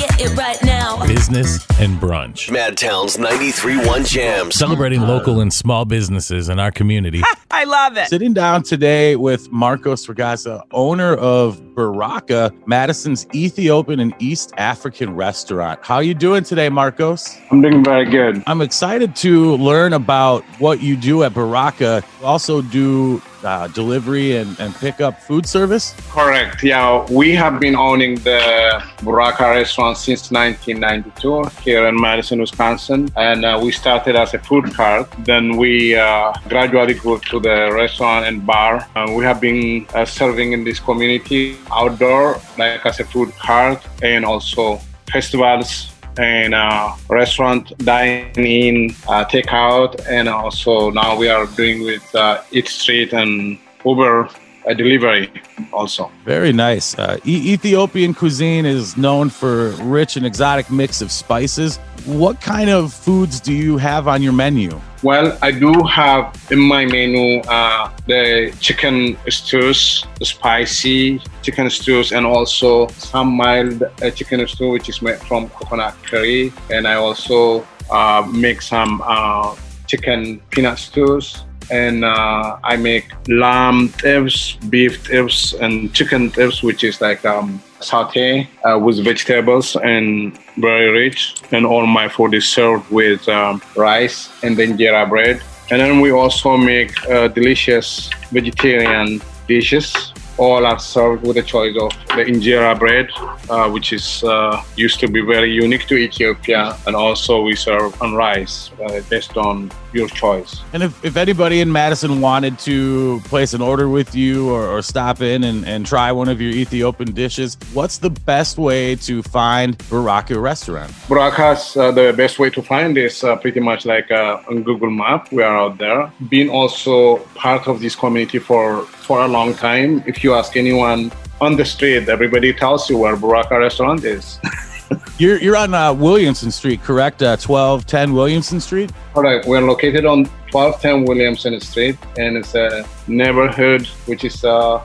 get it right now. Business and brunch. Madtown's 93.1 Jams. Celebrating local and small businesses in our community. I love it. Sitting down today with Marcos Ragazza, owner of Buraka, Madison's Ethiopian and East African restaurant. How you doing today, Marcos? I'm doing very good. I'm excited to learn about what you do at Buraka. You also do uh, delivery and, and pick up food service. Correct. Yeah, we have been owning the Buraka restaurant since 1992 here in Madison, Wisconsin. And uh, we started as a food cart. Then we uh, gradually grew to the restaurant and bar. Uh, we have been uh, serving in this community outdoor, like as a food cart, and also festivals and uh, restaurant dine-in, uh, takeout, and also now we are doing with uh, EatStreet and Uber uh, delivery also. Very nice. Uh, e- Ethiopian cuisine is known for rich and exotic mix of spices. What kind of foods do you have on your menu? Well, I do have in my menu uh, the chicken stews, the spicy chicken stews, and also some mild uh, chicken stew, which is made from coconut curry. And I also uh, make some uh, chicken peanut stews. And uh, I make lamb tips, beef tips, and chicken tips, which is like um, saute uh, with vegetables and very rich. And all my food is served with um, rice and then injera bread. And then we also make uh, delicious vegetarian dishes. All are served with a choice of the injera bread, uh, which is uh, used to be very unique to Ethiopia, and also we serve on rice uh, based on your choice. And if, if anybody in Madison wanted to place an order with you or, or stop in and, and try one of your Ethiopian dishes, what's the best way to find Buraka restaurant? Buraka's uh, the best way to find is uh, pretty much like uh, on Google Map. We are out there. Being also part of this community for for a long time. If you ask anyone on the street, everybody tells you where Buraka restaurant is. You're, you're on uh, Williamson Street, correct? Uh, 1210 Williamson Street? All right, we're located on 1210 Williamson Street, and it's a neighborhood which is uh,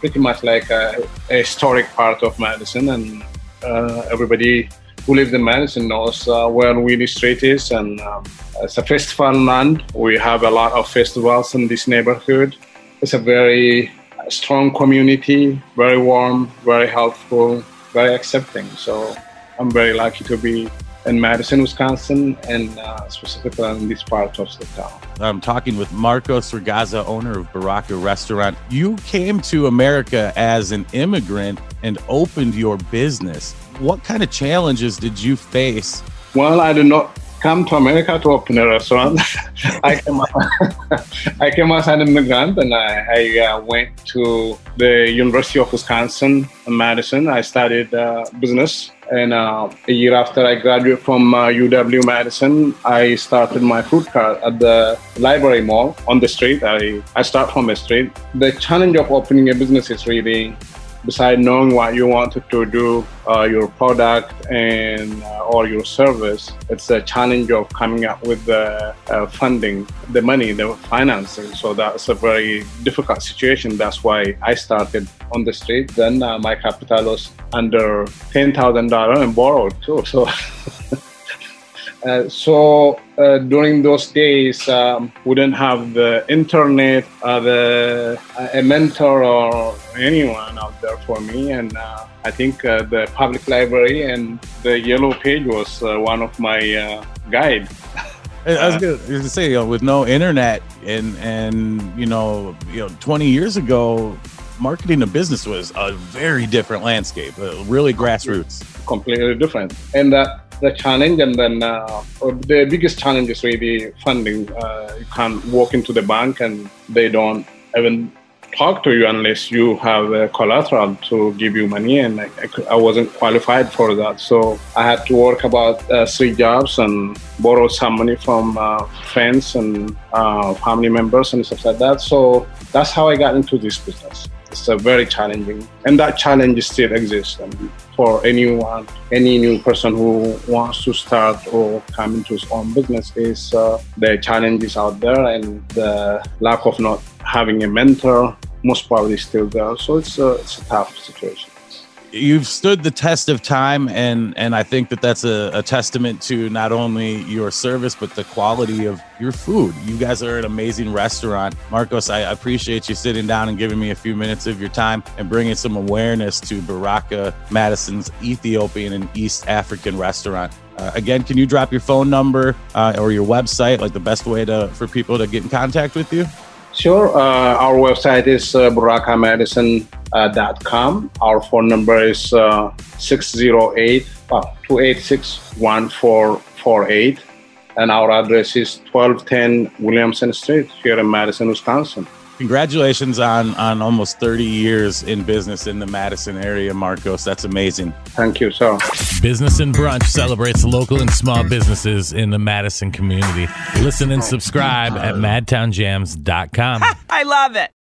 pretty much like a, a historic part of Madison, and uh, everybody who lives in Madison knows uh, where Willie Street is, and um, it's a festival land. We have a lot of festivals in this neighborhood. It's a very strong community, very warm, very helpful, very accepting. So I'm very lucky to be in Madison, Wisconsin, and uh, specifically in this part of the town. I'm talking with Marcos Ragazza, owner of Buraka Restaurant. You came to America as an immigrant and opened your business. What kind of challenges did you face? Well, I did not come to America to open a restaurant. I came I came as an immigrant, and I, I uh, went to the University of Wisconsin in Madison. I studied uh, business, and uh, a year after I graduated from uh, UW Madison, I started my food cart at the library mall on the street. I I start from the street. The challenge of opening a business is really besides knowing what you wanted to do, uh, your product and uh, or your service, it's a challenge of coming up with the uh, funding, the money, the financing. So that's a very difficult situation. That's why I started on the street. Then uh, my capital was under ten thousand dollars and borrowed too. So. Uh, so uh, during those days, um, we didn't have the internet, uh, the, a mentor or anyone out there for me. And uh, I think uh, the public library and the yellow page was one of my guide. I was going to say, you know, with no internet and and you know, you know, 20 years ago, marketing a business was a very different landscape, really grassroots. Completely different, and uh, the challenge and then uh, the biggest challenge is really funding uh, you can't walk into the bank and they don't even talk to you unless you have a collateral to give you money and I, I wasn't qualified for that. So i had to work about uh, three jobs and borrow some money from uh, friends and uh, family members and stuff like that. So that's how i got into this business it's a very challenging and that challenge still exists and for anyone any new person who wants to start or come into his own business. Is uh, the challenges out there and the lack of not having a mentor most probably still there. So it's a, it's a tough situation you've stood the test of time, and and I think that that's a, a testament to not only your service but the quality of your food. You guys are an amazing restaurant, Marcos. I appreciate you sitting down and giving me a few minutes of your time and bringing some awareness to Buraka Madison's Ethiopian and East African restaurant. Uh, again, can you drop your phone number uh, or your website, like the best way to for people to get in contact with you? Sure. Uh, our website is uh, barakamadison.com. Our phone number is uh, 608 uh, 286 1448. And our address is 1210 Williamson Street here in Madison, Wisconsin. Congratulations on on almost 30 years in business in the Madison area, Marcos. That's amazing. Thank you, sir. Business and Brunch celebrates local and small businesses in the Madison community. Listen and subscribe at madtownjams.com. I love it.